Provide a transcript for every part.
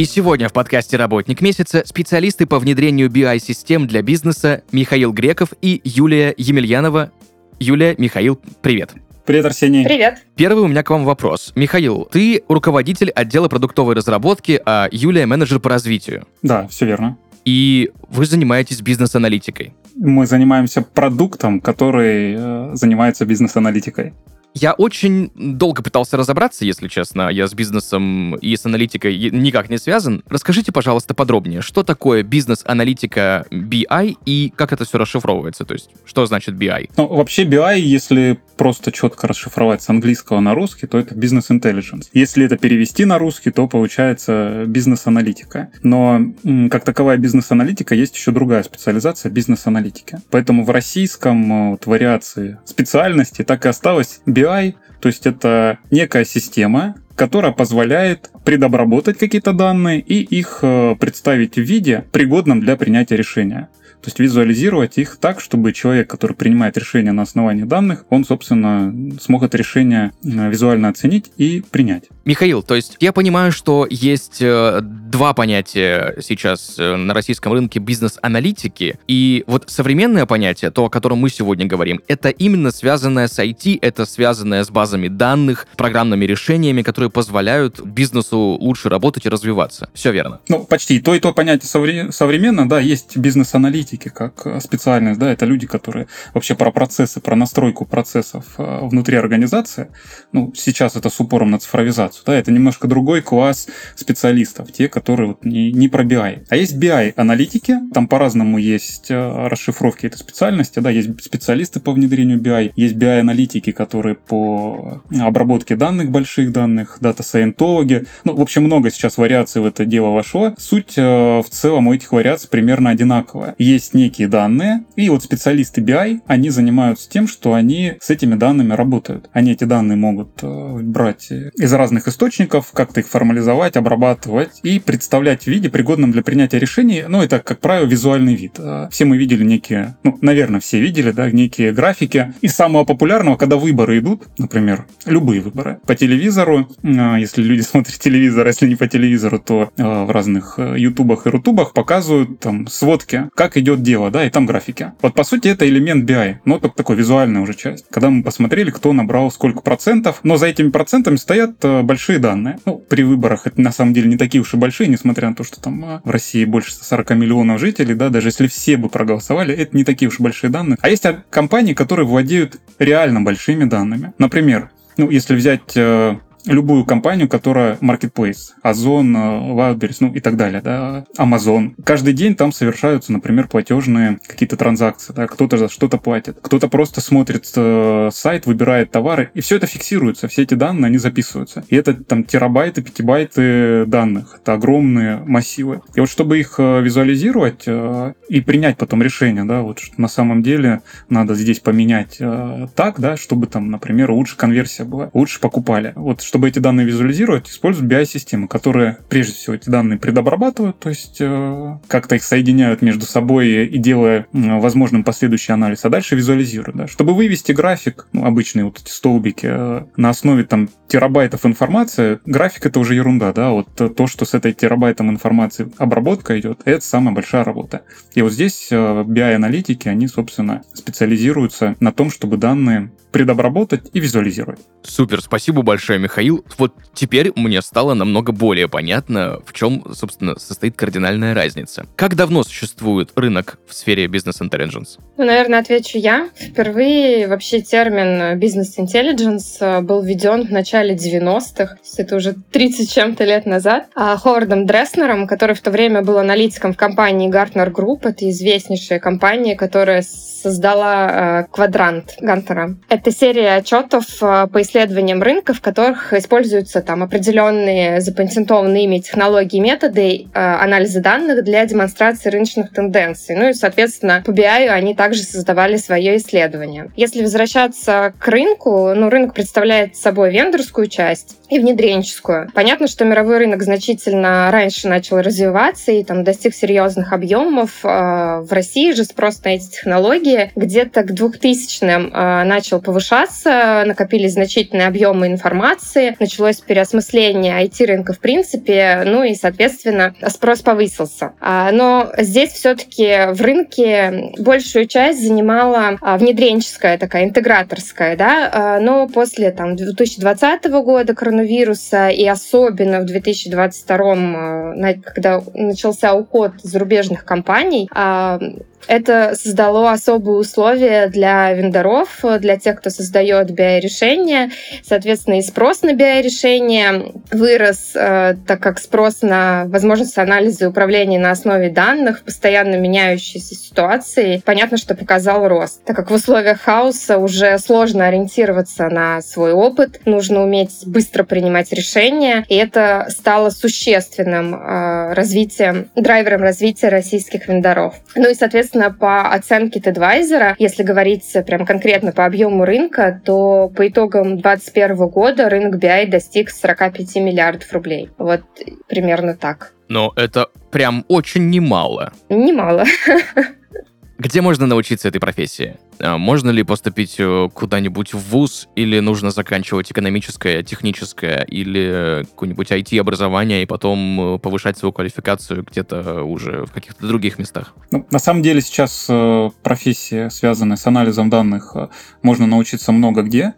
И сегодня в подкасте «Работник месяца» специалисты по внедрению BI-систем для бизнеса Михаил Греков и Юлия Емельянова. Юлия, Михаил, привет. Привет, Арсений. Привет. Первый у меня к вам вопрос. Михаил, ты руководитель отдела продуктовой разработки, а Юлия менеджер по развитию. Да, все верно. И вы занимаетесь бизнес-аналитикой. Мы занимаемся продуктом, который э, занимается бизнес-аналитикой. Я очень долго пытался разобраться, если честно. Я с бизнесом и с аналитикой никак не связан. Расскажите, пожалуйста, подробнее, что такое бизнес-аналитика BI и как это все расшифровывается? То есть, что значит BI? Ну, вообще BI, если просто четко расшифровать с английского на русский, то это бизнес intelligence. Если это перевести на русский, то получается бизнес-аналитика. Но как таковая бизнес-аналитика есть еще другая специализация бизнес-аналитики. Поэтому в российском э, вот, вариации специальности так и осталось BI, то есть это некая система, которая позволяет предобработать какие-то данные и их э, представить в виде, пригодном для принятия решения. То есть визуализировать их так, чтобы человек, который принимает решение на основании данных, он, собственно, смог это решение э, визуально оценить и принять. Михаил, то есть я понимаю, что есть э, два понятия сейчас э, на российском рынке бизнес-аналитики, и вот современное понятие, то, о котором мы сегодня говорим, это именно связанное с IT, это связанное с базами данных, программными решениями, которые позволяют бизнесу лучше работать и развиваться. Все верно? Ну, почти. И то, и то понятие современно, да, есть бизнес-аналитика, аналитики как э, специальность, да, это люди, которые вообще про процессы, про настройку процессов э, внутри организации, ну, сейчас это с упором на цифровизацию, да, это немножко другой класс специалистов, те, которые вот не, не про BI. А есть BI-аналитики, там по-разному есть э, расшифровки этой специальности, да, есть специалисты по внедрению BI, есть BI-аналитики, которые по обработке данных, больших данных, дата-сайентологи, ну, в общем, много сейчас вариаций в это дело вошло. Суть в целом у этих вариаций примерно одинаковая. Есть есть некие данные, и вот специалисты BI, они занимаются тем, что они с этими данными работают. Они эти данные могут э, брать из разных источников, как-то их формализовать, обрабатывать и представлять в виде, пригодном для принятия решений. Ну, это, как правило, визуальный вид. Э, все мы видели некие, ну, наверное, все видели, да, некие графики. Из самого популярного, когда выборы идут, например, любые выборы, по телевизору, э, если люди смотрят телевизор, а если не по телевизору, то в разных ютубах и рутубах показывают там сводки, как идет идет дело, да, и там графики. Вот по сути это элемент BI, но только такой визуальная уже часть. Когда мы посмотрели, кто набрал сколько процентов, но за этими процентами стоят э, большие данные. Ну, при выборах это на самом деле не такие уж и большие, несмотря на то, что там э, в России больше 40 миллионов жителей, да, даже если все бы проголосовали, это не такие уж большие данные. А есть компании, которые владеют реально большими данными. Например, ну, если взять э, любую компанию, которая marketplace, Озон, Wildberries, ну и так далее, да, Amazon. Каждый день там совершаются, например, платежные какие-то транзакции, да, кто-то за что-то платит, кто-то просто смотрит э, сайт, выбирает товары, и все это фиксируется, все эти данные, они записываются. И это там терабайты, пятибайты данных, это огромные массивы. И вот чтобы их э, визуализировать э, и принять потом решение, да, вот что на самом деле надо здесь поменять э, так, да, чтобы там, например, лучше конверсия была, лучше покупали. Вот чтобы эти данные визуализировать, используют BI-системы, которые прежде всего эти данные предобрабатывают, то есть э, как-то их соединяют между собой и делая э, возможным последующий анализ, а дальше визуализируют. Да. Чтобы вывести график, ну, обычные вот эти столбики, э, на основе там терабайтов информации, график это уже ерунда, да, вот то, что с этой терабайтом информации обработка идет, это самая большая работа. И вот здесь э, BI-аналитики, они, собственно, специализируются на том, чтобы данные предобработать и визуализировать. Супер, спасибо большое, Михаил. Вот теперь мне стало намного более понятно, в чем, собственно, состоит кардинальная разница. Как давно существует рынок в сфере бизнес-интеллигенс? Ну, наверное, отвечу я. Впервые вообще термин бизнес-интеллигенс был введен в начале 90-х, это уже 30 чем-то лет назад, а Ховардом Дресснером, который в то время был аналитиком в компании Gartner Group, это известнейшая компания, которая создала э, квадрант Гантера. Это серия отчетов э, по исследованиям рынка, в которых используются там определенные запатентованные ими технологии методы э, анализа данных для демонстрации рыночных тенденций. Ну и, соответственно, по BI они также создавали свое исследование. Если возвращаться к рынку, ну, рынок представляет собой вендорскую часть и внедренческую. Понятно, что мировой рынок значительно раньше начал развиваться и там достиг серьезных объемов. Э, в России же спрос на эти технологии где-то к 2000-м э, начал повышаться, накопились значительные объемы информации, началось переосмысление IT-рынка в принципе, ну и, соответственно, спрос повысился. А, но здесь все-таки в рынке большую часть занимала а, внедренческая такая, интеграторская, да, а, но после там 2020 года коронавируса и особенно в 2022, когда начался уход зарубежных компаний, это создало особые условия для вендоров, для тех, кто создает BI-решения. Соответственно, и спрос на BI-решения вырос, э, так как спрос на возможность анализа и управления на основе данных в постоянно меняющейся ситуации, понятно, что показал рост. Так как в условиях хаоса уже сложно ориентироваться на свой опыт, нужно уметь быстро принимать решения, и это стало существенным э, развитием, драйвером развития российских вендоров. Ну и, соответственно, Соответственно, по оценке TEDvisor, если говорить прям конкретно по объему рынка, то по итогам 2021 года рынок BI достиг 45 миллиардов рублей. Вот примерно так. Но это прям очень немало. Немало. Где можно научиться этой профессии? А можно ли поступить э, куда-нибудь в ВУЗ, или нужно заканчивать экономическое, техническое, или какое-нибудь IT-образование, и потом э, повышать свою квалификацию где-то уже в каких-то других местах? Ну, на самом деле сейчас э, профессия, связанная с анализом данных, можно научиться много где.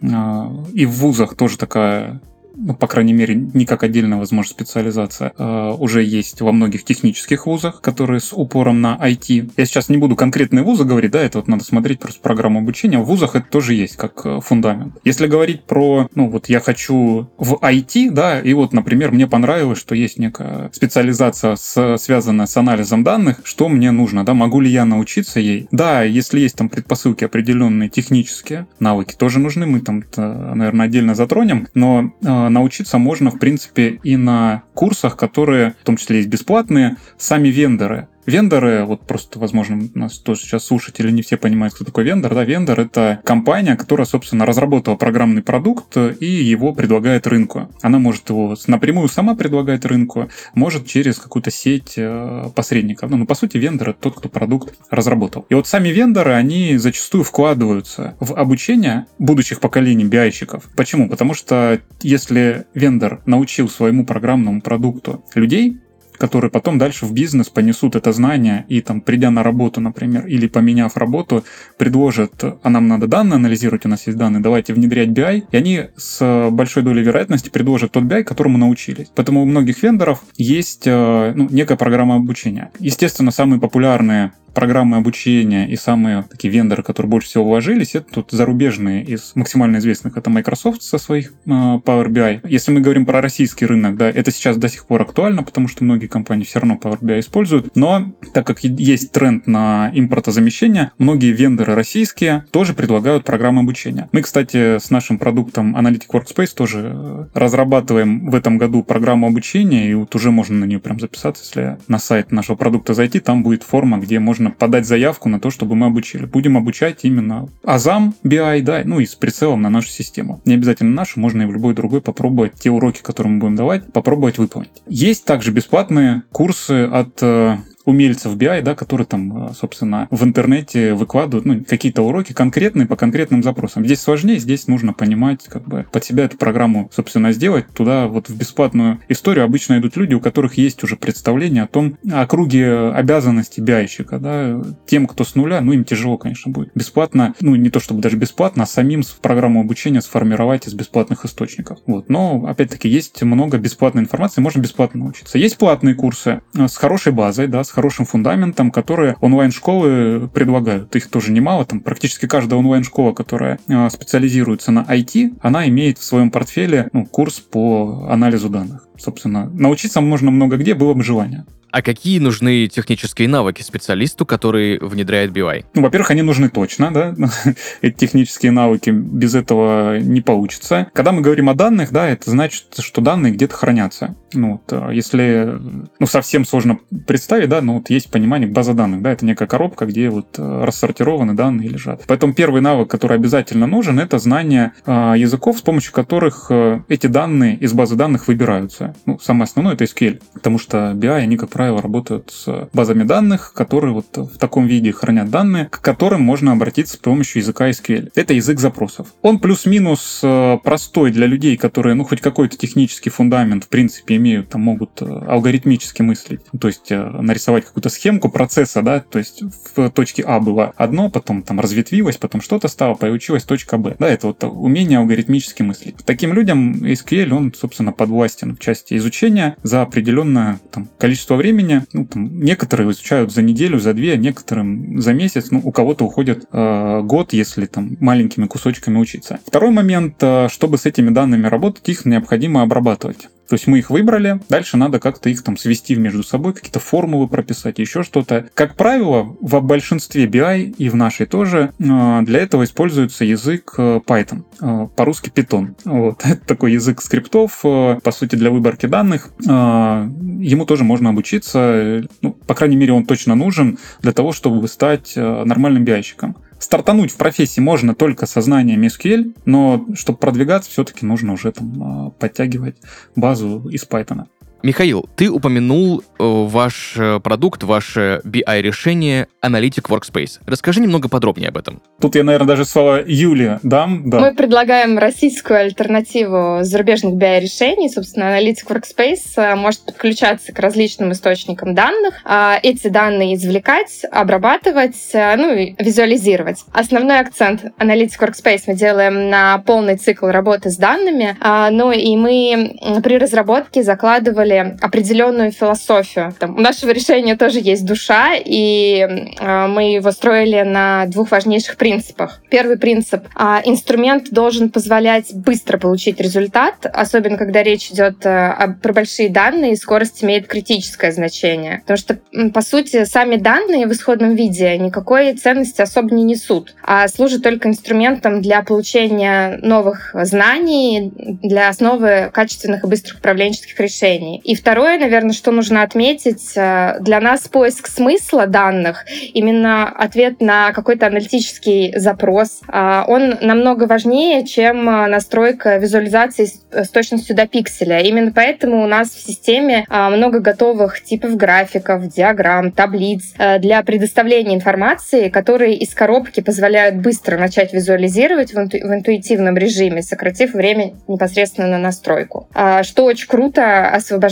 И в вузах тоже такая ну, по крайней мере, не как отдельная, возможно, специализация, э, уже есть во многих технических вузах, которые с упором на IT. Я сейчас не буду конкретные вузы говорить, да, это вот надо смотреть просто программу обучения. В вузах это тоже есть как э, фундамент. Если говорить про, ну, вот я хочу в IT, да, и вот, например, мне понравилось, что есть некая специализация, с, связанная с анализом данных, что мне нужно, да, могу ли я научиться ей? Да, если есть там предпосылки определенные технические, навыки тоже нужны, мы там, наверное, отдельно затронем, но э, научиться можно, в принципе, и на курсах, которые, в том числе есть бесплатные, сами вендоры Вендоры, вот просто, возможно, нас тоже сейчас слушатели не все понимают, кто такой вендор. Да, вендор — это компания, которая, собственно, разработала программный продукт и его предлагает рынку. Она может его напрямую сама предлагать рынку, может через какую-то сеть э, посредников. Ну, ну, по сути, вендор — это тот, кто продукт разработал. И вот сами вендоры, они зачастую вкладываются в обучение будущих поколений биайщиков. Почему? Потому что если вендор научил своему программному продукту людей, которые потом дальше в бизнес понесут это знание и там, придя на работу, например, или поменяв работу, предложат, а нам надо данные анализировать, у нас есть данные, давайте внедрять BI, и они с большой долей вероятности предложат тот BI, которому научились. Поэтому у многих вендоров есть э, ну, некая программа обучения. Естественно, самые популярные программы обучения и самые такие вендоры, которые больше всего вложились, это тут зарубежные из максимально известных. Это Microsoft со своих э, Power BI. Если мы говорим про российский рынок, да, это сейчас до сих пор актуально, потому что многие компании все равно Power BI используют. Но так как есть тренд на импортозамещение, многие вендоры российские тоже предлагают программы обучения. Мы, кстати, с нашим продуктом Analytic Workspace тоже э, разрабатываем в этом году программу обучения, и вот уже можно на нее прям записаться, если на сайт нашего продукта зайти, там будет форма, где можно можно подать заявку на то, чтобы мы обучили. Будем обучать именно Азам BI, да, ну и с прицелом на нашу систему. Не обязательно нашу, можно и в любой другой попробовать те уроки, которые мы будем давать, попробовать выполнить. Есть также бесплатные курсы от э, умельцев BI, да, которые там, э, собственно, в интернете выкладывают ну, какие-то уроки конкретные по конкретным запросам. Здесь сложнее, здесь нужно понимать, как бы под себя эту программу, собственно, сделать. Туда вот в бесплатную историю обычно идут люди, у которых есть уже представление о том, о круге обязанностей биайщика, да, тем, кто с нуля, ну, им тяжело, конечно, будет. Бесплатно, ну, не то чтобы даже бесплатно, а самим программу обучения сформировать из бесплатных источников. Вот. Но, опять-таки, есть много бесплатной информации, можно бесплатно научиться. Есть платные курсы э, с хорошей базой, да, с хорошим фундаментом, которые онлайн-школы предлагают. Их тоже немало, там практически каждая онлайн-школа, которая э, специализируется на IT, она имеет в своем портфеле ну, курс по анализу данных. Собственно, научиться можно много где, было бы желание. А какие нужны технические навыки специалисту, который внедряет BI? Ну, во-первых, они нужны точно, да, эти технические навыки, без этого не получится. Когда мы говорим о данных, да, это значит, что данные где-то хранятся. Ну, вот, а если, ну, совсем сложно представить, да, но вот есть понимание база данных, да, это некая коробка, где вот э, рассортированы данные лежат. Поэтому первый навык, который обязательно нужен, это знание э, языков, с помощью которых э, эти данные из базы данных выбираются. Ну, самое основное это SQL, потому что BI, они, как правило, работают с базами данных, которые вот в таком виде хранят данные, к которым можно обратиться с помощью языка SQL. Это язык запросов. Он плюс-минус э, простой для людей, которые, ну, хоть какой-то технический фундамент, в принципе, имеют, там, могут э, алгоритмически мыслить. То есть э, нарисовать какую-то схемку процесса, да, то есть в точке А было одно, потом там разветвилось, потом что-то стало, получилась точка Б. Да, это вот умение алгоритмически мыслить. Таким людям SQL, он, собственно, подвластен в части изучения за определенное там, количество времени. Ну, там, некоторые изучают за неделю, за две, некоторым за месяц. Ну, у кого-то уходит э, год, если там маленькими кусочками учиться. Второй момент, э, чтобы с этими данными работать, их необходимо обрабатывать. То есть мы их выбрали, дальше надо как-то их там свести между собой, какие-то формулы прописать, еще что-то. Как правило, в большинстве BI и в нашей тоже э, для этого используется язык э, Python, э, по-русски Python. Вот. Это такой язык скриптов, по сути, для выборки данных. Ему тоже можно обучиться, ну, по крайней мере, он точно нужен для того, чтобы стать нормальным BI-щиком. Стартануть в профессии можно только со знанием SQL, но чтобы продвигаться, все-таки нужно уже там а, подтягивать базу из Python. Михаил, ты упомянул э, ваш э, продукт, ваше BI-решение Analytic Workspace. Расскажи немного подробнее об этом. Тут я, наверное, даже слово Юлия дам. Да. Мы предлагаем российскую альтернативу зарубежных BI-решений. Собственно, Analytic Workspace э, может подключаться к различным источникам данных, а эти данные извлекать, обрабатывать, ну и визуализировать. Основной акцент Analytic Workspace мы делаем на полный цикл работы с данными, ну и мы при разработке закладывали использовали определенную философию. Там, у нашего решения тоже есть душа, и э, мы его строили на двух важнейших принципах. Первый принцип э, — инструмент должен позволять быстро получить результат, особенно когда речь идет э, про большие данные, и скорость имеет критическое значение. Потому что, по сути, сами данные в исходном виде никакой ценности особо не несут, а служат только инструментом для получения новых знаний, для основы качественных и быстрых управленческих решений. И второе, наверное, что нужно отметить, э, для нас поиск смысла данных, именно ответ на какой-то аналитический запрос, э, он намного важнее, чем э, настройка визуализации с точностью до пикселя. Именно поэтому у нас в системе много готовых типов графиков, диаграмм, таблиц для предоставления информации, которые из коробки позволяют быстро начать визуализировать в, инту- в интуитивном режиме, сократив время непосредственно на настройку. Что очень круто, освобождает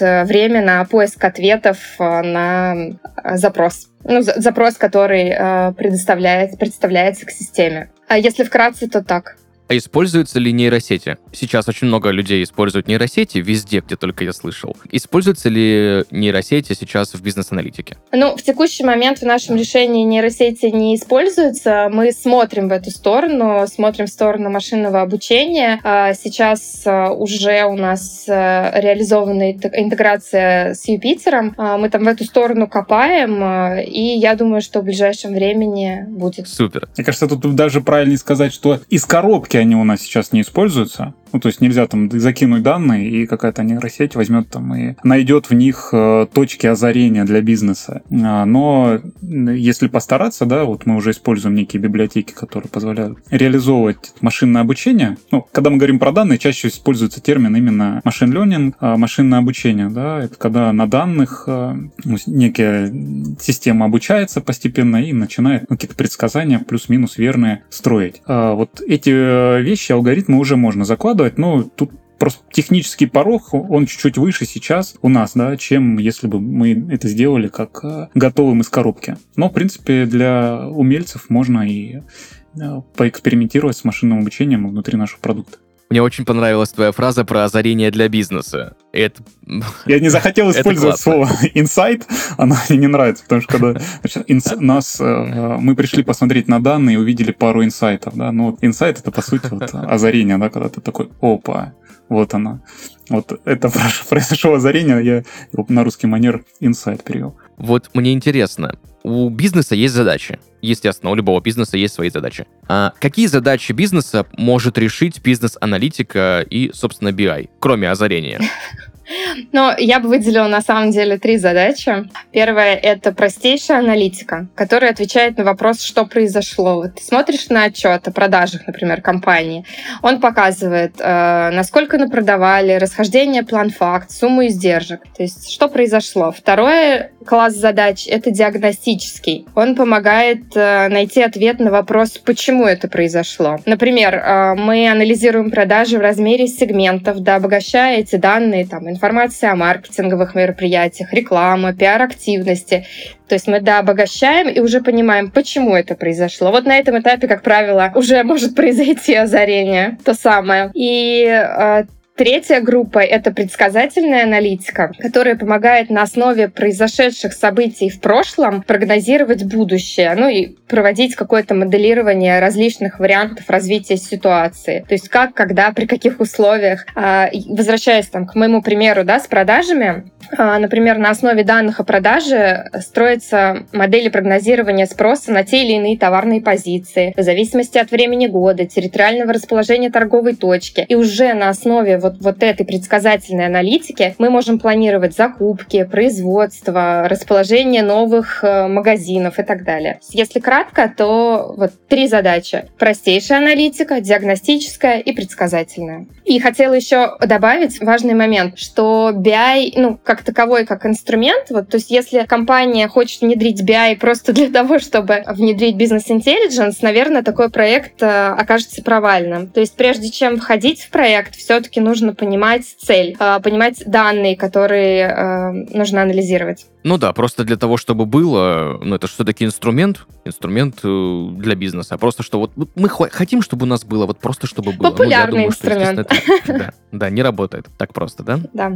э, время на поиск ответов э, на э, запрос. Ну, запрос, который предоставляет, представляется к системе. А если вкратце, то так. А используются ли нейросети? Сейчас очень много людей используют нейросети, везде, где только я слышал. Используются ли нейросети сейчас в бизнес-аналитике? Ну, в текущий момент в нашем решении нейросети не используются. Мы смотрим в эту сторону, смотрим в сторону машинного обучения. А сейчас а, уже у нас а, реализована интеграция с Юпитером. Мы там в эту сторону копаем, и я думаю, что в ближайшем времени будет. Супер. Мне кажется, тут даже правильнее сказать, что из коробки они у нас сейчас не используются. Ну, то есть нельзя там закинуть данные, и какая-то нейросеть возьмет там и найдет в них э, точки озарения для бизнеса. А, но если постараться, да, вот мы уже используем некие библиотеки, которые позволяют реализовывать машинное обучение. Ну, когда мы говорим про данные, чаще используется термин именно машин learning, а, машинное обучение, да, это когда на данных э, ну, некая система обучается постепенно и начинает ну, какие-то предсказания плюс-минус верные строить. А вот эти э, вещи, алгоритмы уже можно закладывать, но тут просто технический порог, он чуть-чуть выше сейчас у нас, да, чем если бы мы это сделали как э, готовым из коробки. Но, в принципе, для умельцев можно и э, поэкспериментировать с машинным обучением внутри нашего продукта. Мне очень понравилась твоя фраза про озарение для бизнеса. Это... Я не захотел использовать слово инсайт, оно мне не нравится, потому что когда значит, нас, э, мы пришли посмотреть на данные и увидели пару инсайтов, да, ну инсайт это по сути вот озарение, да, когда ты такой, опа, Вот она. Вот это произошло озарение, я на русский манер инсайт перевел. Вот мне интересно, у бизнеса есть задачи. Естественно, у любого бизнеса есть свои задачи. А какие задачи бизнеса может решить бизнес-аналитика и, собственно, BI, кроме озарения? Но я бы выделила на самом деле три задачи. Первая — это простейшая аналитика, которая отвечает на вопрос, что произошло. Вот ты смотришь на отчет о продажах, например, компании. Он показывает, э, насколько напродавали, расхождение план-факт, сумму издержек. То есть, что произошло. Второе класс задач — это диагностический. Он помогает э, найти ответ на вопрос, почему это произошло. Например, э, мы анализируем продажи в размере сегментов, да, обогащая эти данные там, информация о маркетинговых мероприятиях, реклама, пиар-активности. То есть мы, да, обогащаем и уже понимаем, почему это произошло. Вот на этом этапе, как правило, уже может произойти озарение, то самое. И э, Третья группа — это предсказательная аналитика, которая помогает на основе произошедших событий в прошлом прогнозировать будущее, ну и проводить какое-то моделирование различных вариантов развития ситуации. То есть как, когда, при каких условиях. А, возвращаясь там, к моему примеру да, с продажами, а, например, на основе данных о продаже строятся модели прогнозирования спроса на те или иные товарные позиции в зависимости от времени года, территориального расположения торговой точки. И уже на основе вот, вот этой предсказательной аналитики мы можем планировать закупки, производство, расположение новых э, магазинов и так далее. Если кратко, то вот три задачи. Простейшая аналитика, диагностическая и предсказательная. И хотела еще добавить важный момент, что BI, ну, как таковой, как инструмент, вот, то есть если компания хочет внедрить BI просто для того, чтобы внедрить бизнес-интеллигенс, наверное, такой проект э, окажется провальным. То есть прежде чем входить в проект, все-таки нужно нужно понимать цель, а, понимать данные, которые а, нужно анализировать. Ну да, просто для того, чтобы было, ну это все-таки инструмент, инструмент э, для бизнеса. Просто что вот мы хотим, чтобы у нас было, вот просто чтобы было. Популярный ну, думаю, инструмент. Что, это, да, да, не работает так просто, да? Да.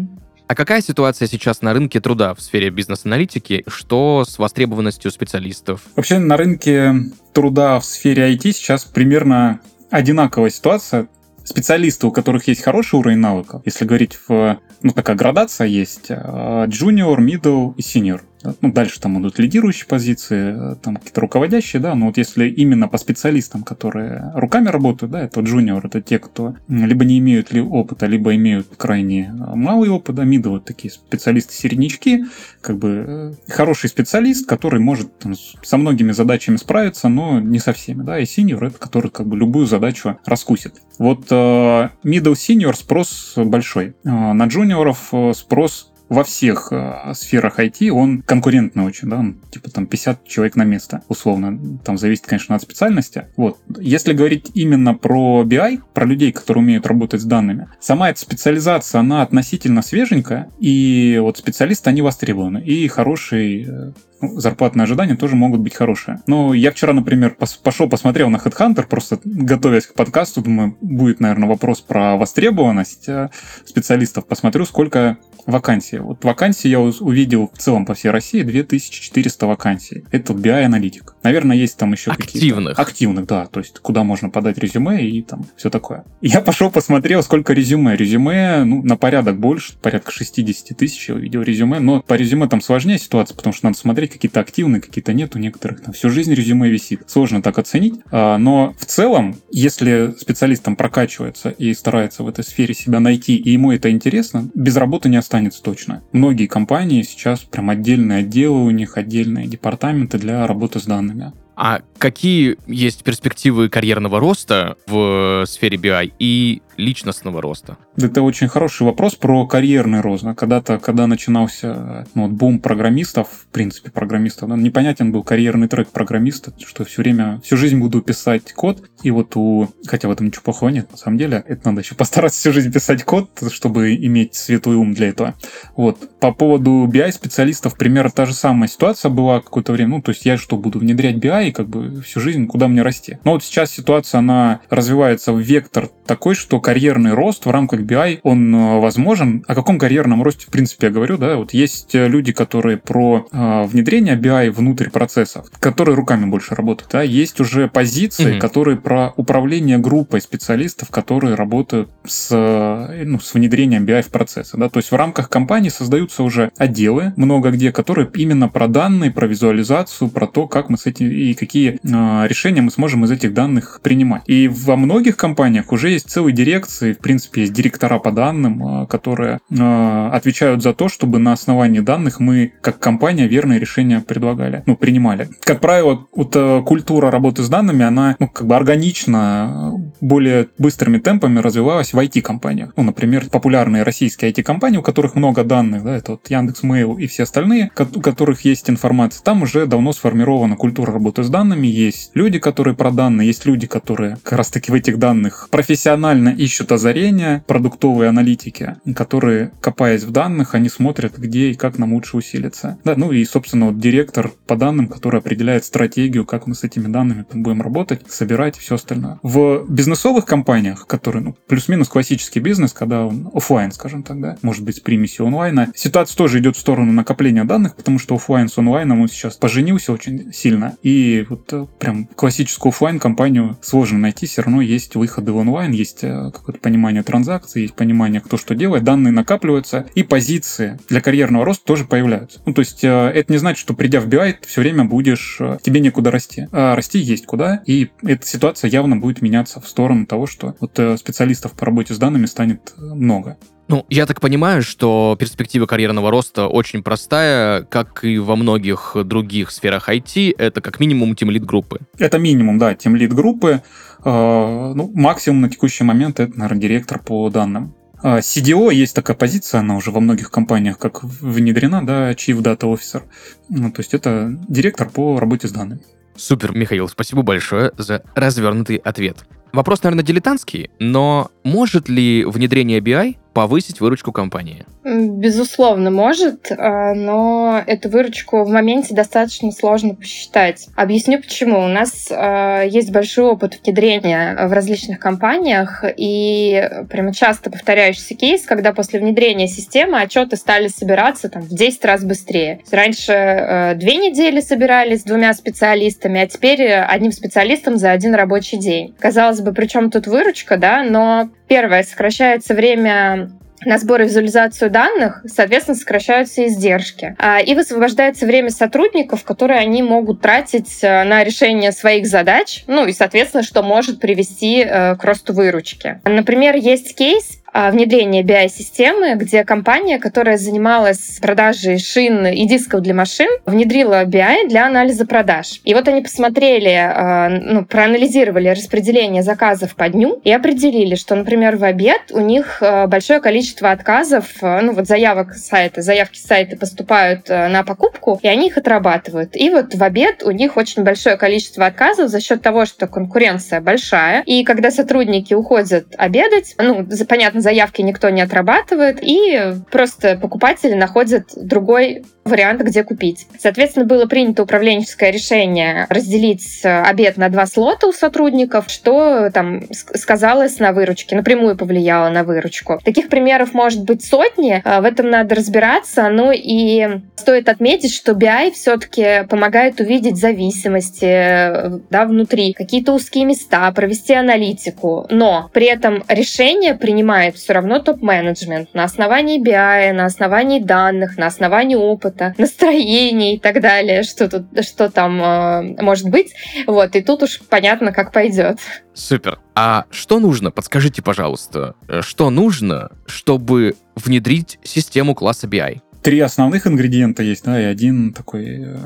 А какая ситуация сейчас на рынке труда в сфере бизнес-аналитики? Что с востребованностью специалистов? Вообще на рынке труда в сфере IT сейчас примерно одинаковая ситуация специалисты, у которых есть хороший уровень навыков, если говорить в, ну, такая градация есть, э, junior, middle и senior. Ну, дальше там будут лидирующие позиции, э, там какие-то руководящие, да, но вот если именно по специалистам, которые руками работают, да, это джуниор, это те, кто либо не имеют ли опыта, либо имеют крайне э, малый опыт, да, мидл, вот такие специалисты-середнячки, как бы э, хороший специалист, который может там, со многими задачами справиться, но не со всеми, да, и senior это который как бы любую задачу раскусит. Вот middle senior спрос большой, на джуниоров спрос во всех э, сферах IT он конкурентный очень, да, он, типа там 50 человек на место, условно. Там зависит, конечно, от специальности. Вот. Если говорить именно про BI, про людей, которые умеют работать с данными, сама эта специализация, она относительно свеженькая, и вот специалисты, они востребованы. И хороший э, ну, зарплатные ожидания тоже могут быть хорошие. Но я вчера, например, пос пошел посмотрел на Headhunter, просто готовясь к подкасту, думаю, будет, наверное, вопрос про востребованность э, специалистов. Посмотрю, сколько вакансий. Вот вакансии я увидел в целом по всей России 2400 вакансий. Это BI-аналитик. Наверное, есть там еще какие-то... Активных. Активных, да. То есть, куда можно подать резюме и там все такое. Я пошел посмотрел, сколько резюме. Резюме, ну, на порядок больше, порядка 60 тысяч я увидел резюме. Но по резюме там сложнее ситуация, потому что надо смотреть, какие-то активные, какие-то нет. У некоторых там всю жизнь резюме висит. Сложно так оценить. А, но в целом, если специалист там прокачивается и старается в этой сфере себя найти, и ему это интересно, без работы не останется останется точно. Многие компании сейчас прям отдельные отделы у них, отдельные департаменты для работы с данными. А какие есть перспективы карьерного роста в сфере BI и личностного роста? Это очень хороший вопрос про карьерный рост. Когда-то, когда начинался ну, вот, бум программистов, в принципе, программистов, да, непонятен был карьерный трек программиста, что все время, всю жизнь буду писать код, и вот у... Хотя в этом ничего плохого нет, на самом деле. Это надо еще постараться всю жизнь писать код, чтобы иметь светлый ум для этого. Вот. По поводу BI-специалистов примерно та же самая ситуация была какое-то время. Ну, то есть я что, буду внедрять BI, и как бы всю жизнь, куда мне расти. Но вот сейчас ситуация, она развивается в вектор такой, что карьерный рост в рамках BI, он э, возможен. О каком карьерном росте, в принципе, я говорю, да, вот есть люди, которые про э, внедрение BI внутрь процессов, которые руками больше работают, да, есть уже позиции, mm-hmm. которые про управление группой специалистов, которые работают с, э, ну, с внедрением BI в процессы, да, то есть в рамках компании создаются уже отделы много где, которые именно про данные, про визуализацию, про то, как мы с этим и какие э, решения мы сможем из этих данных принимать. И во многих компаниях уже есть целые дирекции, в принципе, есть директора по данным, э, которые э, отвечают за то, чтобы на основании данных мы, как компания, верные решения предлагали, ну, принимали. Как правило, вот э, культура работы с данными, она, ну, как бы органично, более быстрыми темпами развивалась в IT-компаниях. Ну, например, популярные российские IT-компании, у которых много данных, да, это вот Яндекс.Мейл и все остальные, у которых есть информация, там уже давно сформирована культура работы с данными, есть люди, которые про данные, есть люди, которые как раз-таки в этих данных профессионально ищут озарения, продуктовые аналитики, которые, копаясь в данных, они смотрят, где и как нам лучше усилиться. Да, ну и, собственно, вот директор по данным, который определяет стратегию, как мы с этими данными будем работать, собирать все остальное. В бизнесовых компаниях, которые, ну, плюс-минус классический бизнес, когда он офлайн, скажем так, да, может быть, с примесью онлайна, ситуация тоже идет в сторону накопления данных, потому что офлайн с онлайном он сейчас поженился очень сильно. И вот э, прям классическую офлайн компанию сложно найти, все равно есть выходы в онлайн, есть э, какое-то понимание транзакций, есть понимание, кто что делает, данные накапливаются, и позиции для карьерного роста тоже появляются. Ну, то есть э, это не значит, что придя в BI, ты все время будешь, тебе некуда расти. А расти есть куда, и эта ситуация явно будет меняться в сторону того, что вот специалистов по работе с данными станет много. Ну, я так понимаю, что перспектива карьерного роста очень простая, как и во многих других сферах IT, это как минимум тимлид группы. Это минимум, да, тимлид группы. Э, ну, максимум на текущий момент это, наверное, директор по данным. А, CDO есть такая позиция, она уже во многих компаниях как внедрена, да, Chief Data Officer. Ну, то есть это директор по работе с данными. Супер, Михаил, спасибо большое за развернутый ответ. Вопрос, наверное, дилетантский, но может ли внедрение BI повысить выручку компании? Безусловно, может, а, но эту выручку в моменте достаточно сложно посчитать. Объясню почему. У нас а, есть большой опыт внедрения в различных компаниях, и прямо часто повторяющийся кейс, когда после внедрения системы отчеты стали собираться там, в 10 раз быстрее. Раньше а, две недели собирались с двумя специалистами, а теперь одним специалистом за один рабочий день. Казалось бы, при чем тут выручка, да, но первое, сокращается время на сбор и визуализацию данных, соответственно, сокращаются издержки. А, и высвобождается время сотрудников, которые они могут тратить э, на решение своих задач, ну и, соответственно, что может привести э, к росту выручки. Например, есть кейс, внедрение BI-системы, где компания, которая занималась продажей шин и дисков для машин, внедрила BI для анализа продаж. И вот они посмотрели, а, ну, проанализировали распределение заказов по дню и определили, что, например, в обед у них а, большое количество отказов, ну вот заявок сайта, заявки сайта поступают на покупку, и они их отрабатывают. И вот в обед у них очень большое количество отказов за счет того, что конкуренция большая. И когда сотрудники уходят обедать, ну, понятно, заявки никто не отрабатывает, и просто покупатели находят другой вариант, где купить. Соответственно, было принято управленческое решение разделить э, обед на два слота у сотрудников, что там сказалось на выручке, напрямую повлияло на выручку. Таких примеров может быть сотни, э, в этом надо разбираться, ну и стоит отметить, что BI все-таки помогает увидеть зависимости э, да, внутри, какие-то узкие места, провести аналитику, но при этом решение принимает все равно топ-менеджмент на основании BI, на основании данных, на основании опыта, настроения и так далее, что тут, что там э, может быть. Вот, и тут уж понятно, как пойдет. Супер. А что нужно? Подскажите, пожалуйста, э, что нужно, чтобы внедрить систему класса BI? три основных ингредиента есть, да, и один такой э,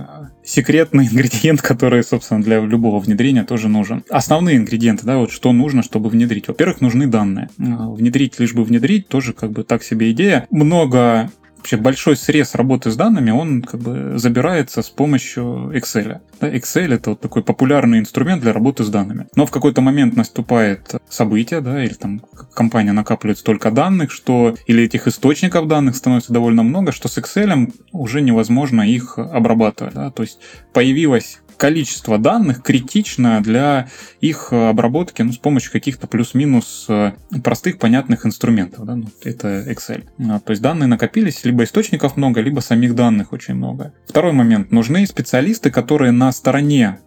секретный ингредиент, который, собственно, для любого внедрения тоже нужен. Основные ингредиенты, да, вот что нужно, чтобы внедрить. Во-первых, нужны данные. Э, внедрить, лишь бы внедрить, тоже как бы так себе идея. Много вообще большой срез работы с данными, он как бы забирается с помощью Excel. Да, Excel это вот такой популярный инструмент для работы с данными. Но в какой-то момент наступает событие, да, или там компания накапливает столько данных, что или этих источников данных становится довольно много, что с Excel уже невозможно их обрабатывать. Да? То есть появилась количество данных критично для их обработки ну, с помощью каких-то плюс-минус э, простых, понятных инструментов. Да? Ну, это Excel. А, то есть данные накопились, либо источников много, либо самих данных очень много. Второй момент. Нужны специалисты, которые на стороне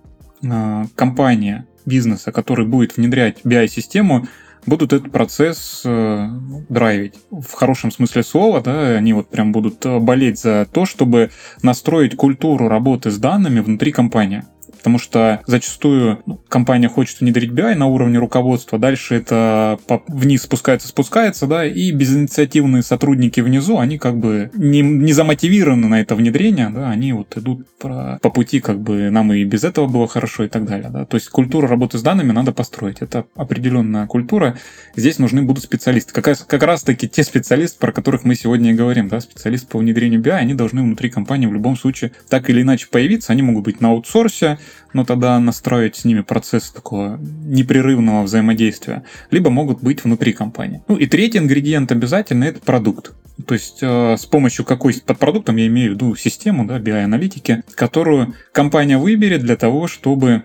э, компании, бизнеса, который будет внедрять BI-систему, будут этот процесс э, драйвить. В хорошем смысле слова, да, они вот прям будут э, болеть за то, чтобы настроить культуру работы с данными внутри компании потому что зачастую ну, компания хочет внедрить BI на уровне руководства, дальше это вниз спускается, спускается, да, и безинициативные сотрудники внизу, они как бы не, не замотивированы на это внедрение, да, они вот идут по, по пути, как бы нам и без этого было хорошо и так далее, да, то есть культуру работы с данными надо построить, это определенная культура, здесь нужны будут специалисты, как, раз, как раз таки те специалисты, про которых мы сегодня и говорим, да, специалисты по внедрению BI, они должны внутри компании в любом случае так или иначе появиться, они могут быть на аутсорсе, но тогда настроить с ними процесс такого непрерывного взаимодействия, либо могут быть внутри компании. Ну и третий ингредиент обязательно это продукт. То есть э, с помощью какой под продуктом я имею в виду систему, да, BI-аналитики, которую компания выберет для того, чтобы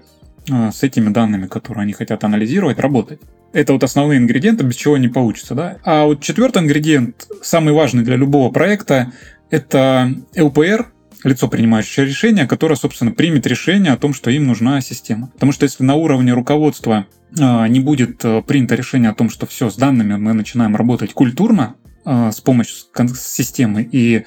э, с этими данными, которые они хотят анализировать, работать. Это вот основные ингредиенты, без чего не получится, да. А вот четвертый ингредиент, самый важный для любого проекта, это LPR, лицо, принимающее решение, которое, собственно, примет решение о том, что им нужна система. Потому что если на уровне руководства а, не будет а, принято решение о том, что все, с данными мы начинаем работать культурно а, с помощью системы и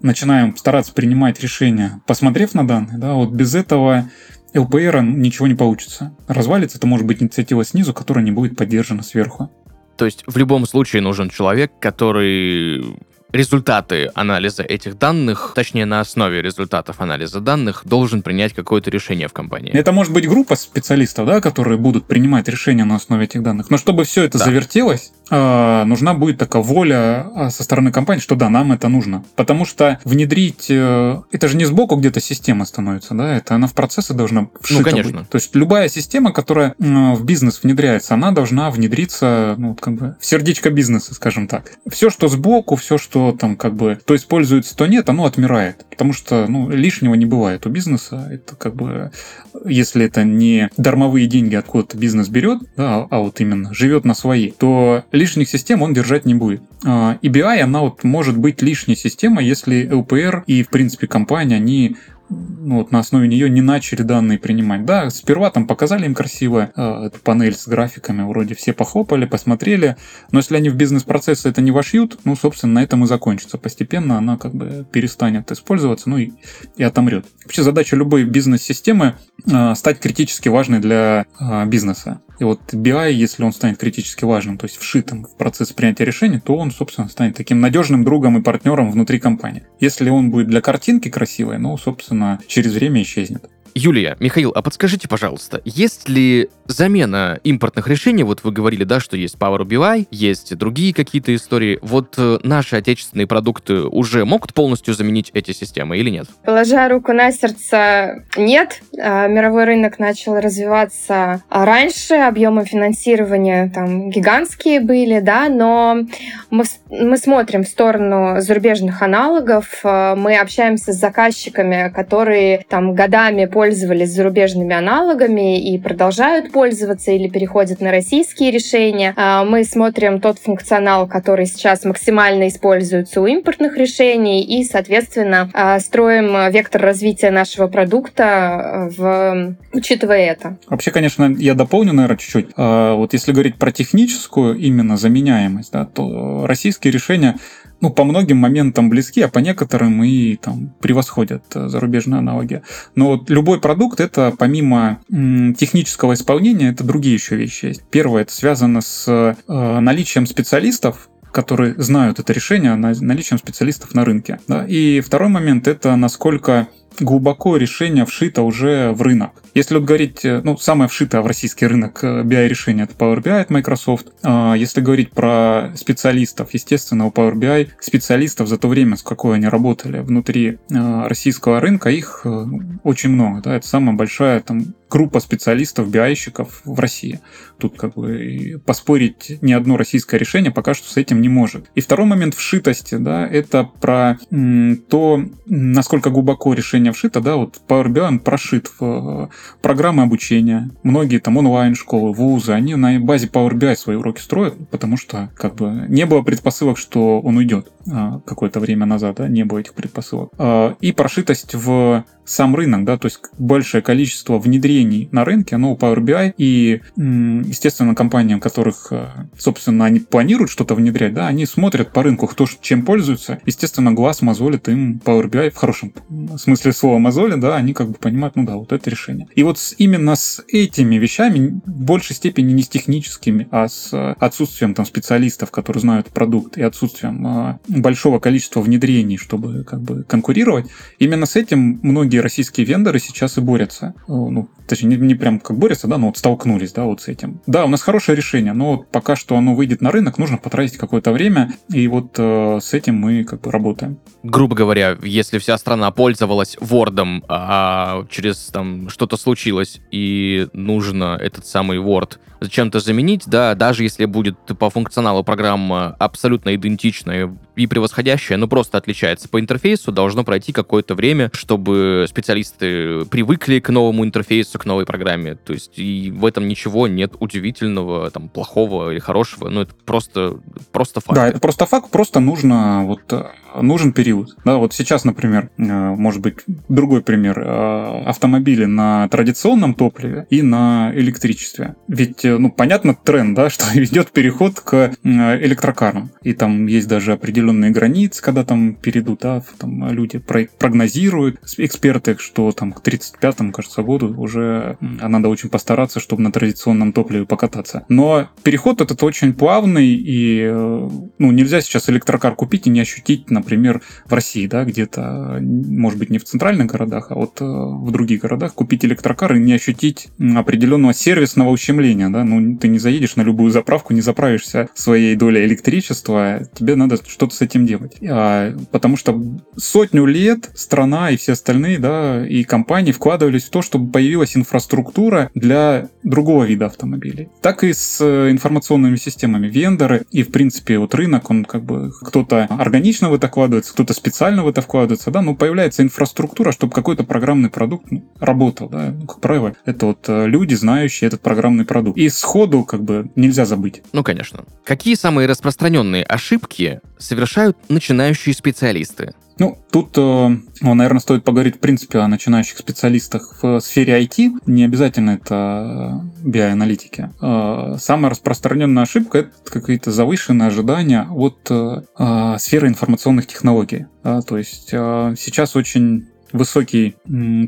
начинаем стараться принимать решения, посмотрев на данные, да, вот без этого ЛПР ничего не получится. Развалится это может быть инициатива снизу, которая не будет поддержана сверху. То есть в любом случае нужен человек, который результаты анализа этих данных, точнее на основе результатов анализа данных, должен принять какое-то решение в компании. Это может быть группа специалистов, да, которые будут принимать решения на основе этих данных. Но чтобы все это да. завертелось, нужна будет такая воля а, со стороны компании, что да, нам это нужно. Потому что внедрить, э, это же не сбоку где-то система становится, да, это она в процессы должна вшита Ну, конечно. Быть. То есть любая система, которая в бизнес внедряется, она должна внедриться, ну, как бы в сердечко бизнеса, скажем так. Все, что сбоку, все, что там как бы то используется, то нет, оно отмирает. Потому что, ну, лишнего не бывает у бизнеса. Это как бы, если это не дармовые деньги откуда-то бизнес берет, да, а вот именно живет на свои, то лишних систем он держать не будет. А, и BI, она вот может быть лишней системой, если LPR и, в принципе, компания, они ну, вот на основе нее не начали данные принимать. Да, сперва там показали им красиво э, эту панель с графиками, вроде все похлопали, посмотрели, но если они в бизнес-процессы это не вошьют, ну, собственно, на этом и закончится. Постепенно она как бы перестанет использоваться, ну и, и отомрет. Вообще задача любой бизнес-системы э, стать критически важной для э, бизнеса. И вот BI, если он станет критически важным, то есть вшитым в процесс принятия решений, то он, собственно, станет таким надежным другом и партнером внутри компании. Если он будет для картинки красивой, ну, собственно, через время исчезнет. Юлия, Михаил, а подскажите, пожалуйста, есть ли замена импортных решений? Вот вы говорили, да, что есть Power BI, есть другие какие-то истории. Вот э, наши отечественные продукты уже могут полностью заменить эти системы или нет? Положа руку на сердце, нет. А, мировой рынок начал развиваться раньше, объемы финансирования там гигантские были, да, но мы, мы смотрим в сторону зарубежных аналогов, а, мы общаемся с заказчиками, которые там годами пользовались зарубежными аналогами и продолжают пользоваться или переходят на российские решения. А, мы смотрим тот функционал, который сейчас максимально используется у импортных решений и, соответственно, а, строим вектор развития нашего продукта, а, в... учитывая это. Вообще, конечно, я дополню, наверное, чуть-чуть. Вот если говорить про техническую именно заменяемость, да, то российские решения ну, по многим моментам близки, а по некоторым и там превосходят э, зарубежные аналоги. Но вот любой продукт это помимо технического исполнения, это другие еще вещи есть. Первое, это связано с э, наличием специалистов, которые знают это решение, наличием специалистов на рынке. Да? И второй момент это насколько глубоко решение вшито уже в рынок. Если вот говорить, э, ну, самое вшитое в российский рынок BI-решение э, это Power BI от Microsoft. А если говорить про специалистов, естественно, у Power BI специалистов за то время, с какой они работали внутри э, российского рынка, их очень много. Да? Это самая большая там группа специалистов, биайщиков в России. Тут как бы поспорить ни одно российское решение пока что с этим не может. И второй момент вшитости, да, это про то, насколько глубоко решение вшито, да, вот Power BI он прошит в программы обучения. Многие там онлайн-школы, вузы, они на базе Power BI свои уроки строят, потому что как бы не было предпосылок, что он уйдет а, какое-то время назад, да, не было этих предпосылок. А, и прошитость в сам рынок, да, то есть большее количество внедрений на рынке, оно у Power BI, и, естественно, компаниям, которых, э, собственно, они планируют что-то внедрять, да, они смотрят по рынку, кто чем пользуется, естественно, глаз мозолит им Power BI в хорошем смысле слова мозоли, да, они как бы понимают, ну да, вот это решение. И вот именно с этими вещами, в большей степени не с техническими, а с отсутствием там специалистов, которые знают продукт, и отсутствием а, большого количества внедрений, чтобы как бы конкурировать, именно с этим многие российские вендоры сейчас и борются. Ну, точнее, не, не прям как борются, да, но вот столкнулись, да, вот с этим. Да, у нас хорошее решение, но вот пока что оно выйдет на рынок, нужно потратить какое-то время, и вот э, с этим мы как бы работаем. Грубо говоря, если вся страна пользовалась Word, а через там что-то случилось, и нужно этот самый Word зачем-то заменить, да, даже если будет по функционалу программа абсолютно идентичная и превосходящая, но просто отличается по интерфейсу, должно пройти какое-то время, чтобы специалисты привыкли к новому интерфейсу, к новой программе. То есть и в этом ничего нет удивительного, там, плохого или хорошего. Ну, это просто, просто факт. Да, это просто факт, просто нужно вот э, нужен период. Да, вот сейчас, например, э, может быть, другой пример. Э, автомобили на традиционном топливе и на электричестве. Ведь, ну, понятно тренд, да, что идет переход к электрокарам. И там есть даже определенные границы, когда там перейдут, да, там люди прогнозируют, эксперты, что там к 35-му, кажется, году уже надо очень постараться, чтобы на традиционном топливе покататься. Но переход этот очень плавный, и ну, нельзя сейчас электрокар купить и не ощутить, например, в России, да, где-то, может быть, не в центральных городах, а вот в других городах купить электрокар и не ощутить определенного сервисного ущемления, да, ну, ты не заедешь на любую заправку, не заправишься своей долей электричества, тебе надо что-то с этим делать. А, потому что сотню лет страна и все остальные, да, и компании вкладывались в то, чтобы появилась инфраструктура для другого вида автомобилей. Так и с э, информационными системами. Вендоры и, в принципе, вот рынок, он как бы кто-то органично в это вкладывается, кто-то специально в это вкладывается, да, но появляется инфраструктура, чтобы какой-то программный продукт ну, работал, да, ну, как правило, это вот э, люди, знающие этот программный продукт. И сходу как бы нельзя забыть. Ну, конечно. Какие самые распространенные ошибки совершают начинающие специалисты? Ну, тут, э, наверное, стоит поговорить, в принципе, о начинающих специалистах в сфере IT. Не обязательно это BI-аналитики. Э, самая распространенная ошибка — это какие-то завышенные ожидания от э, сферы информационных технологий. То есть сейчас очень высокий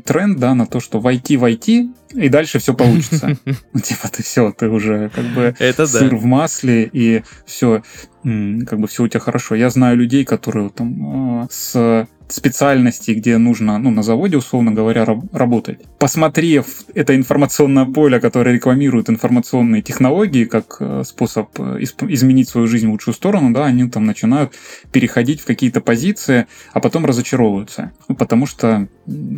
тренд, да, на то, что войти в IT, и дальше все получится. Типа ты все, ты уже как бы Это сыр да. в масле, и все, как бы все у тебя хорошо. Я знаю людей, которые там с специальностей, где нужно, ну, на заводе, условно говоря, раб- работать. Посмотрев это информационное поле, которое рекламирует информационные технологии как э, способ э, исп- изменить свою жизнь в лучшую сторону, да, они там начинают переходить в какие-то позиции, а потом разочаровываются. Ну, потому что,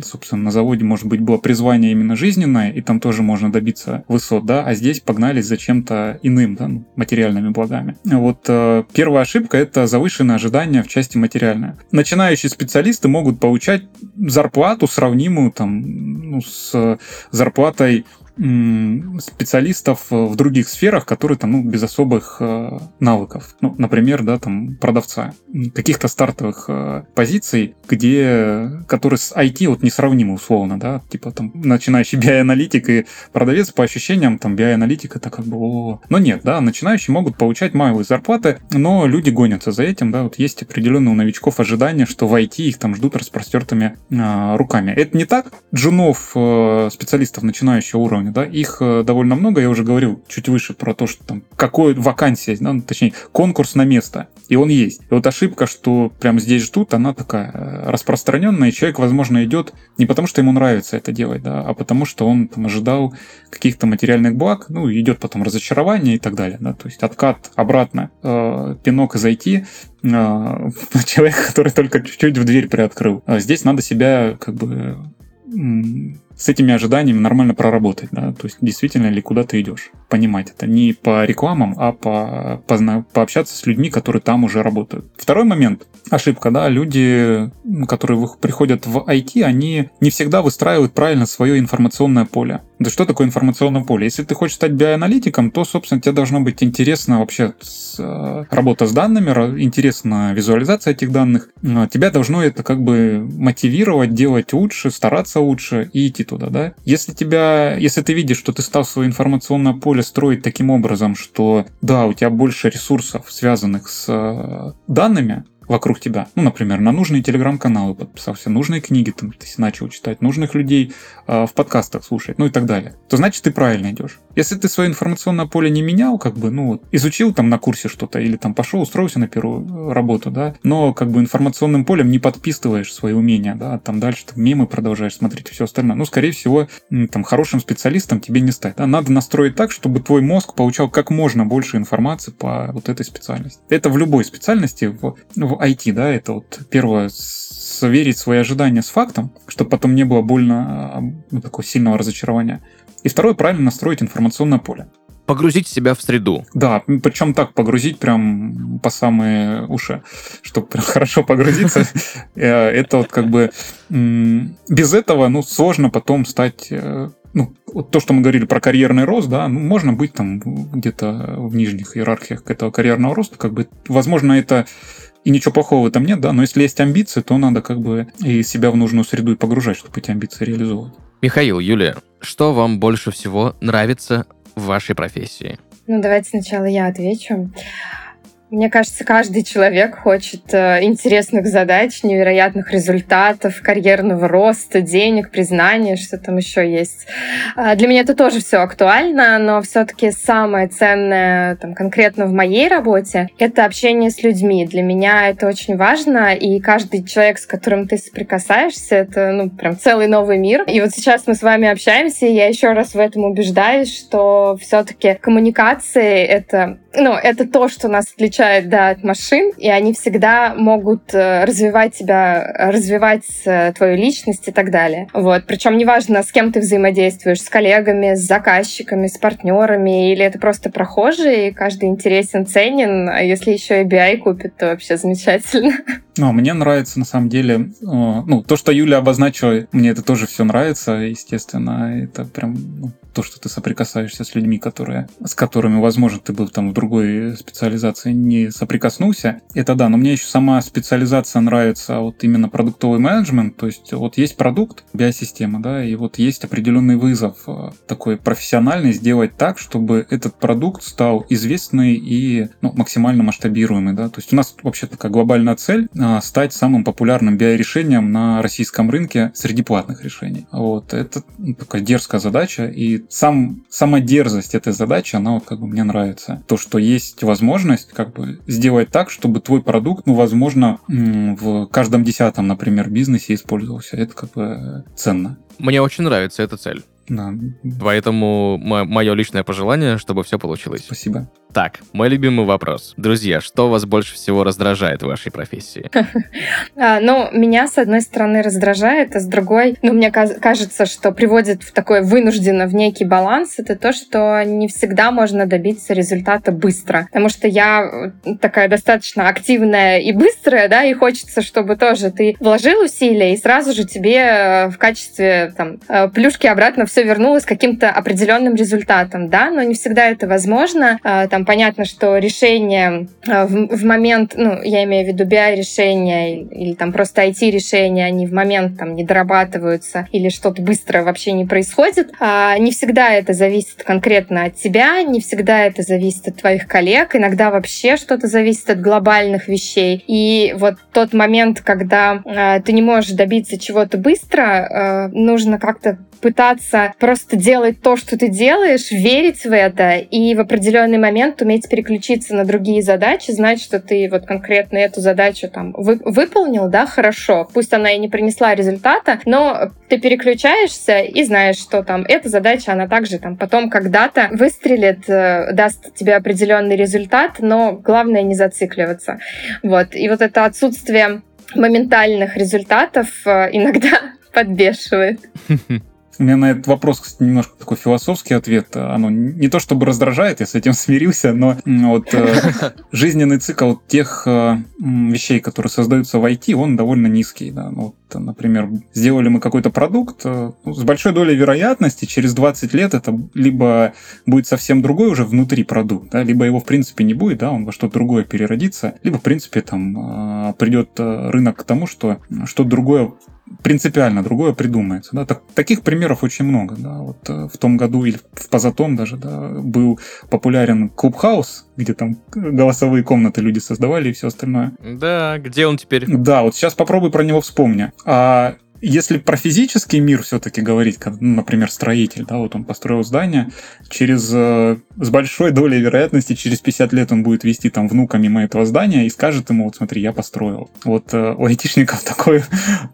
собственно, на заводе, может быть, было призвание именно жизненное, и там тоже можно добиться высот, да, а здесь погнались за чем-то иным, да, ну, материальными благами. Вот э, первая ошибка — это завышенное ожидание в части материальное. Начинающий специалист специалисты могут получать зарплату, сравнимую там, ну, с зарплатой специалистов в других сферах, которые там, ну, без особых э, навыков. Ну, например, да, там, продавца. Каких-то стартовых э, позиций, где, которые с IT вот несравнимы условно, да, типа там начинающий BI-аналитик и продавец по ощущениям, там, BI-аналитик это как бы о Но нет, да, начинающие могут получать малые зарплаты, но люди гонятся за этим, да, вот есть определенные у новичков ожидания, что в IT их там ждут распростертыми э, руками. Это не так. Джунов, э, специалистов начинающего уровня, да, их э, довольно много, я уже говорил чуть выше про то, что там какой вакансия, ну, точнее, конкурс на место, и он есть. И вот ошибка, что прямо здесь ждут, она такая э, распространенная, и человек, возможно, идет не потому, что ему нравится это делать, да, а потому, что он там ожидал каких-то материальных благ, ну, идет потом разочарование и так далее, да, то есть откат обратно, э, пинок из IT, э, человек, который только чуть-чуть в дверь приоткрыл. А здесь надо себя как бы с этими ожиданиями нормально проработать, да, то есть действительно ли куда ты идешь, понимать это не по рекламам, а по, по, пообщаться с людьми, которые там уже работают. Второй момент, ошибка, да, люди, которые приходят в IT, они не всегда выстраивают правильно свое информационное поле. Да что такое информационное поле? Если ты хочешь стать биоаналитиком, то, собственно, тебе должно быть интересно вообще с, э, работа с данными, интересна визуализация этих данных. Тебя должно это как бы мотивировать, делать лучше, стараться лучше и идти туда, да? Если тебя, если ты видишь, что ты стал свое информационное поле строить таким образом, что да, у тебя больше ресурсов, связанных с э, данными, вокруг тебя. Ну, например, на нужные телеграм-каналы подписался, нужные книги там ты начал читать, нужных людей э, в подкастах слушать, ну и так далее. То значит, ты правильно идешь. Если ты свое информационное поле не менял, как бы, ну, изучил там на курсе что-то или там пошел, устроился на первую работу, да, но как бы информационным полем не подписываешь свои умения, да, там дальше там мемы продолжаешь смотреть и все остальное. Ну, скорее всего, там хорошим специалистом тебе не стать. Да? Надо настроить так, чтобы твой мозг получал как можно больше информации по вот этой специальности. Это в любой специальности, в, в IT, да, это вот первое сверить свои ожидания с фактом, чтобы потом не было больно а, ну, такого сильного разочарования. И второе, правильно настроить информационное поле. Погрузить себя в среду. Да, причем так, погрузить прям по самые уши, чтобы прям хорошо погрузиться. Э, это вот как бы без этого, ну, сложно потом стать э, ну, вот то, что мы говорили про карьерный рост, да, ну, можно быть там где-то в нижних иерархиях этого карьерного роста, как бы, возможно, это и ничего плохого в этом нет, да, но если есть амбиции, то надо как бы и себя в нужную среду и погружать, чтобы эти амбиции реализовывать. Михаил, Юлия, что вам больше всего нравится в вашей профессии? Ну, давайте сначала я отвечу. Мне кажется, каждый человек хочет э, интересных задач, невероятных результатов, карьерного роста, денег, признания, что там еще есть. А, для меня это тоже все актуально, но все-таки самое ценное там, конкретно в моей работе — это общение с людьми. Для меня это очень важно, и каждый человек, с которым ты соприкасаешься, это ну, прям целый новый мир. И вот сейчас мы с вами общаемся, и я еще раз в этом убеждаюсь, что все-таки коммуникации — это ну, это то, что нас отличает да, от машин, и они всегда могут э, развивать тебя, развивать э, твою личность и так далее. Вот. Причем неважно, с кем ты взаимодействуешь, с коллегами, с заказчиками, с партнерами, или это просто прохожие, и каждый интересен, ценен, а если еще и BI купит, то вообще замечательно. Ну, мне нравится, на самом деле, э, ну, то, что Юля обозначила, мне это тоже все нравится, естественно, это прям ну, то, что ты соприкасаешься с людьми, которые, с которыми, возможно, ты был там в другой специализации не соприкоснулся, это да, но мне еще сама специализация нравится, вот именно продуктовый менеджмент, то есть вот есть продукт, биосистема, да, и вот есть определенный вызов э, такой профессиональный сделать так, чтобы этот продукт стал известный и ну, максимально масштабируемый, да, то есть у нас вообще такая глобальная цель э, стать самым популярным биорешением на российском рынке среди платных решений. Вот, это ну, такая дерзкая задача, и сам, сама дерзость этой задачи, она вот как бы мне нравится. То, что есть возможность как бы сделать так, чтобы твой продукт, ну, возможно, в каждом десятом, например, бизнесе использовался. Это как бы ценно. Мне очень нравится эта цель. Да. Поэтому мое личное пожелание, чтобы все получилось. Спасибо. Так, мой любимый вопрос. Друзья, что вас больше всего раздражает в вашей профессии? А, ну, меня, с одной стороны, раздражает, а с другой, ну, мне кажется, что приводит в такой вынужденно в некий баланс, это то, что не всегда можно добиться результата быстро. Потому что я э, такая достаточно активная и быстрая, да, и хочется, чтобы тоже ты вложил усилия, и сразу же тебе э, в качестве там, э, плюшки обратно все вернулось каким-то определенным результатом, да, но не всегда это возможно. А, там понятно, что решение а, в, в момент, ну, я имею в виду BI-решения или там просто IT-решения, они в момент там не дорабатываются или что-то быстро вообще не происходит. А не всегда это зависит конкретно от тебя, не всегда это зависит от твоих коллег, иногда вообще что-то зависит от глобальных вещей. И вот тот момент, когда ты не можешь добиться чего-то быстро, нужно как-то пытаться просто делать то, что ты делаешь, верить в это и в определенный момент уметь переключиться на другие задачи, знать, что ты вот конкретно эту задачу там вы, выполнил, да, хорошо. Пусть она и не принесла результата, но ты переключаешься и знаешь, что там эта задача, она также там потом когда-то выстрелит, э, даст тебе определенный результат, но главное не зацикливаться. Вот. И вот это отсутствие моментальных результатов э, иногда подбешивает. У меня на этот вопрос, кстати, немножко такой философский ответ. Оно не то чтобы раздражает, я с этим смирился, но вот э, жизненный цикл тех э, вещей, которые создаются в IT, он довольно низкий. Да. Ну, вот, например, сделали мы какой-то продукт, э, ну, с большой долей вероятности через 20 лет это либо будет совсем другой уже внутри продукт, да, либо его в принципе не будет, да, он во что-то другое переродится, либо в принципе там придет рынок к тому, что что-то другое принципиально другое придумается. Да? Так, таких примеров очень много. Да? Вот, э, в том году или в позатом даже да, был популярен Clubhouse, где там голосовые комнаты люди создавали и все остальное. Да, где он теперь? Да, вот сейчас попробуй про него вспомни. А если про физический мир все-таки говорить, как, ну, например, строитель, да, вот он построил здание, через, э, с большой долей вероятности через 50 лет он будет вести там внука мимо этого здания и скажет ему, вот смотри, я построил. Вот э, у айтишников такой,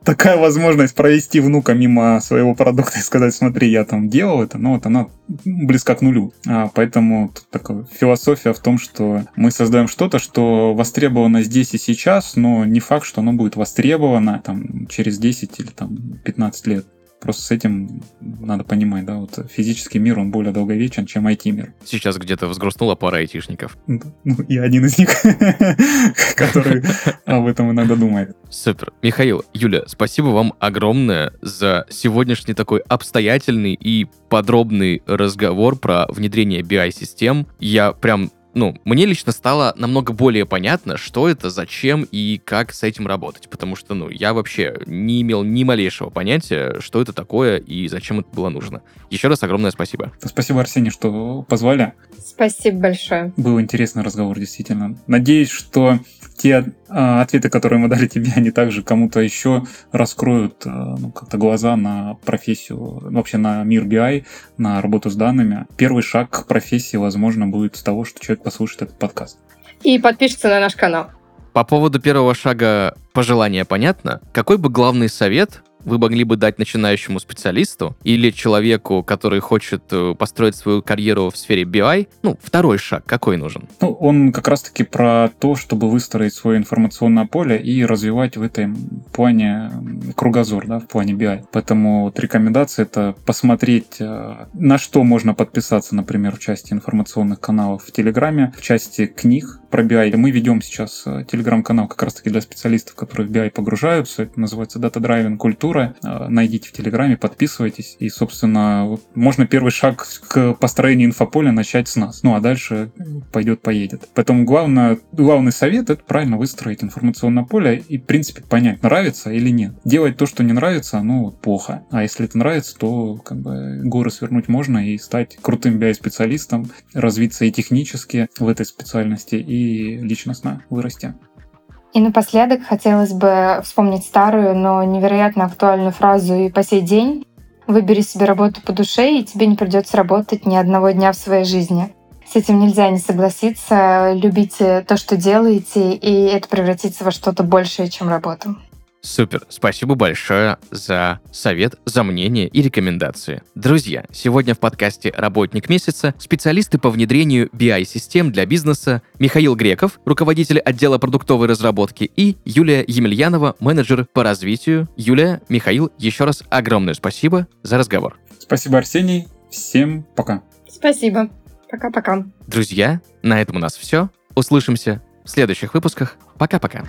такая возможность провести внука мимо своего продукта и сказать, смотри, я там делал это, но вот она близка к нулю. А, поэтому тут такая философия в том, что мы создаем что-то, что востребовано здесь и сейчас, но не факт, что оно будет востребовано там через 10 или там 15 лет. Просто с этим надо понимать, да, вот физический мир, он более долговечен, чем IT-мир. Сейчас где-то взгрустнула пара айтишников. Ну, и один из них, который об этом иногда думает. Супер. Михаил, Юля, спасибо вам огромное за сегодняшний такой обстоятельный и подробный разговор про внедрение BI-систем. Я прям ну, мне лично стало намного более понятно, что это, зачем и как с этим работать. Потому что, ну, я вообще не имел ни малейшего понятия, что это такое и зачем это было нужно. Еще раз огромное спасибо. Спасибо, Арсений, что позвали. Спасибо большое. Был интересный разговор, действительно. Надеюсь, что те ответы, которые мы дали тебе, они также кому-то еще раскроют а, ну, как-то глаза на профессию, вообще на мир BI, на работу с данными. Первый шаг к профессии, возможно, будет с того, что человек послушает этот подкаст. И подпишется на наш канал. По поводу первого шага пожелания понятно. Какой бы главный совет вы могли бы дать начинающему специалисту или человеку, который хочет э, построить свою карьеру в сфере BI? Ну, второй шаг какой нужен? Ну, он как раз-таки про то, чтобы выстроить свое информационное поле и развивать в этом плане кругозор, да, в плане BI. Поэтому вот рекомендация это посмотреть, э, на что можно подписаться, например, в части информационных каналов в Телеграме, в части книг про BI. Мы ведем сейчас э, телеграм-канал как раз-таки для специалистов, которые в BI погружаются. Это называется Data Driving Культура. Э, найдите в Телеграме, подписывайтесь. И, собственно, можно первый шаг к построению инфополя начать с нас. Ну, а дальше пойдет, поедет. Поэтому главное, главный совет — это правильно выстроить информационное поле и, в принципе, понять, нравится или нет. Делать то, что не нравится, ну, плохо. А если это нравится, то как бы горы свернуть можно и стать крутым BI-специалистом, развиться и технически в этой специальности, и личностно вырасти. И напоследок хотелось бы вспомнить старую, но невероятно актуальную фразу и по сей день. Выбери себе работу по душе, и тебе не придется работать ни одного дня в своей жизни. С этим нельзя не согласиться. Любите то, что делаете, и это превратится во что-то большее, чем работа. Супер, спасибо большое за совет, за мнение и рекомендации. Друзья, сегодня в подкасте «Работник месяца» специалисты по внедрению BI-систем для бизнеса Михаил Греков, руководитель отдела продуктовой разработки, и Юлия Емельянова, менеджер по развитию. Юлия, Михаил, еще раз огромное спасибо за разговор. Спасибо, Арсений. Всем пока. Спасибо. Пока-пока. Друзья, на этом у нас все. Услышимся в следующих выпусках. Пока-пока.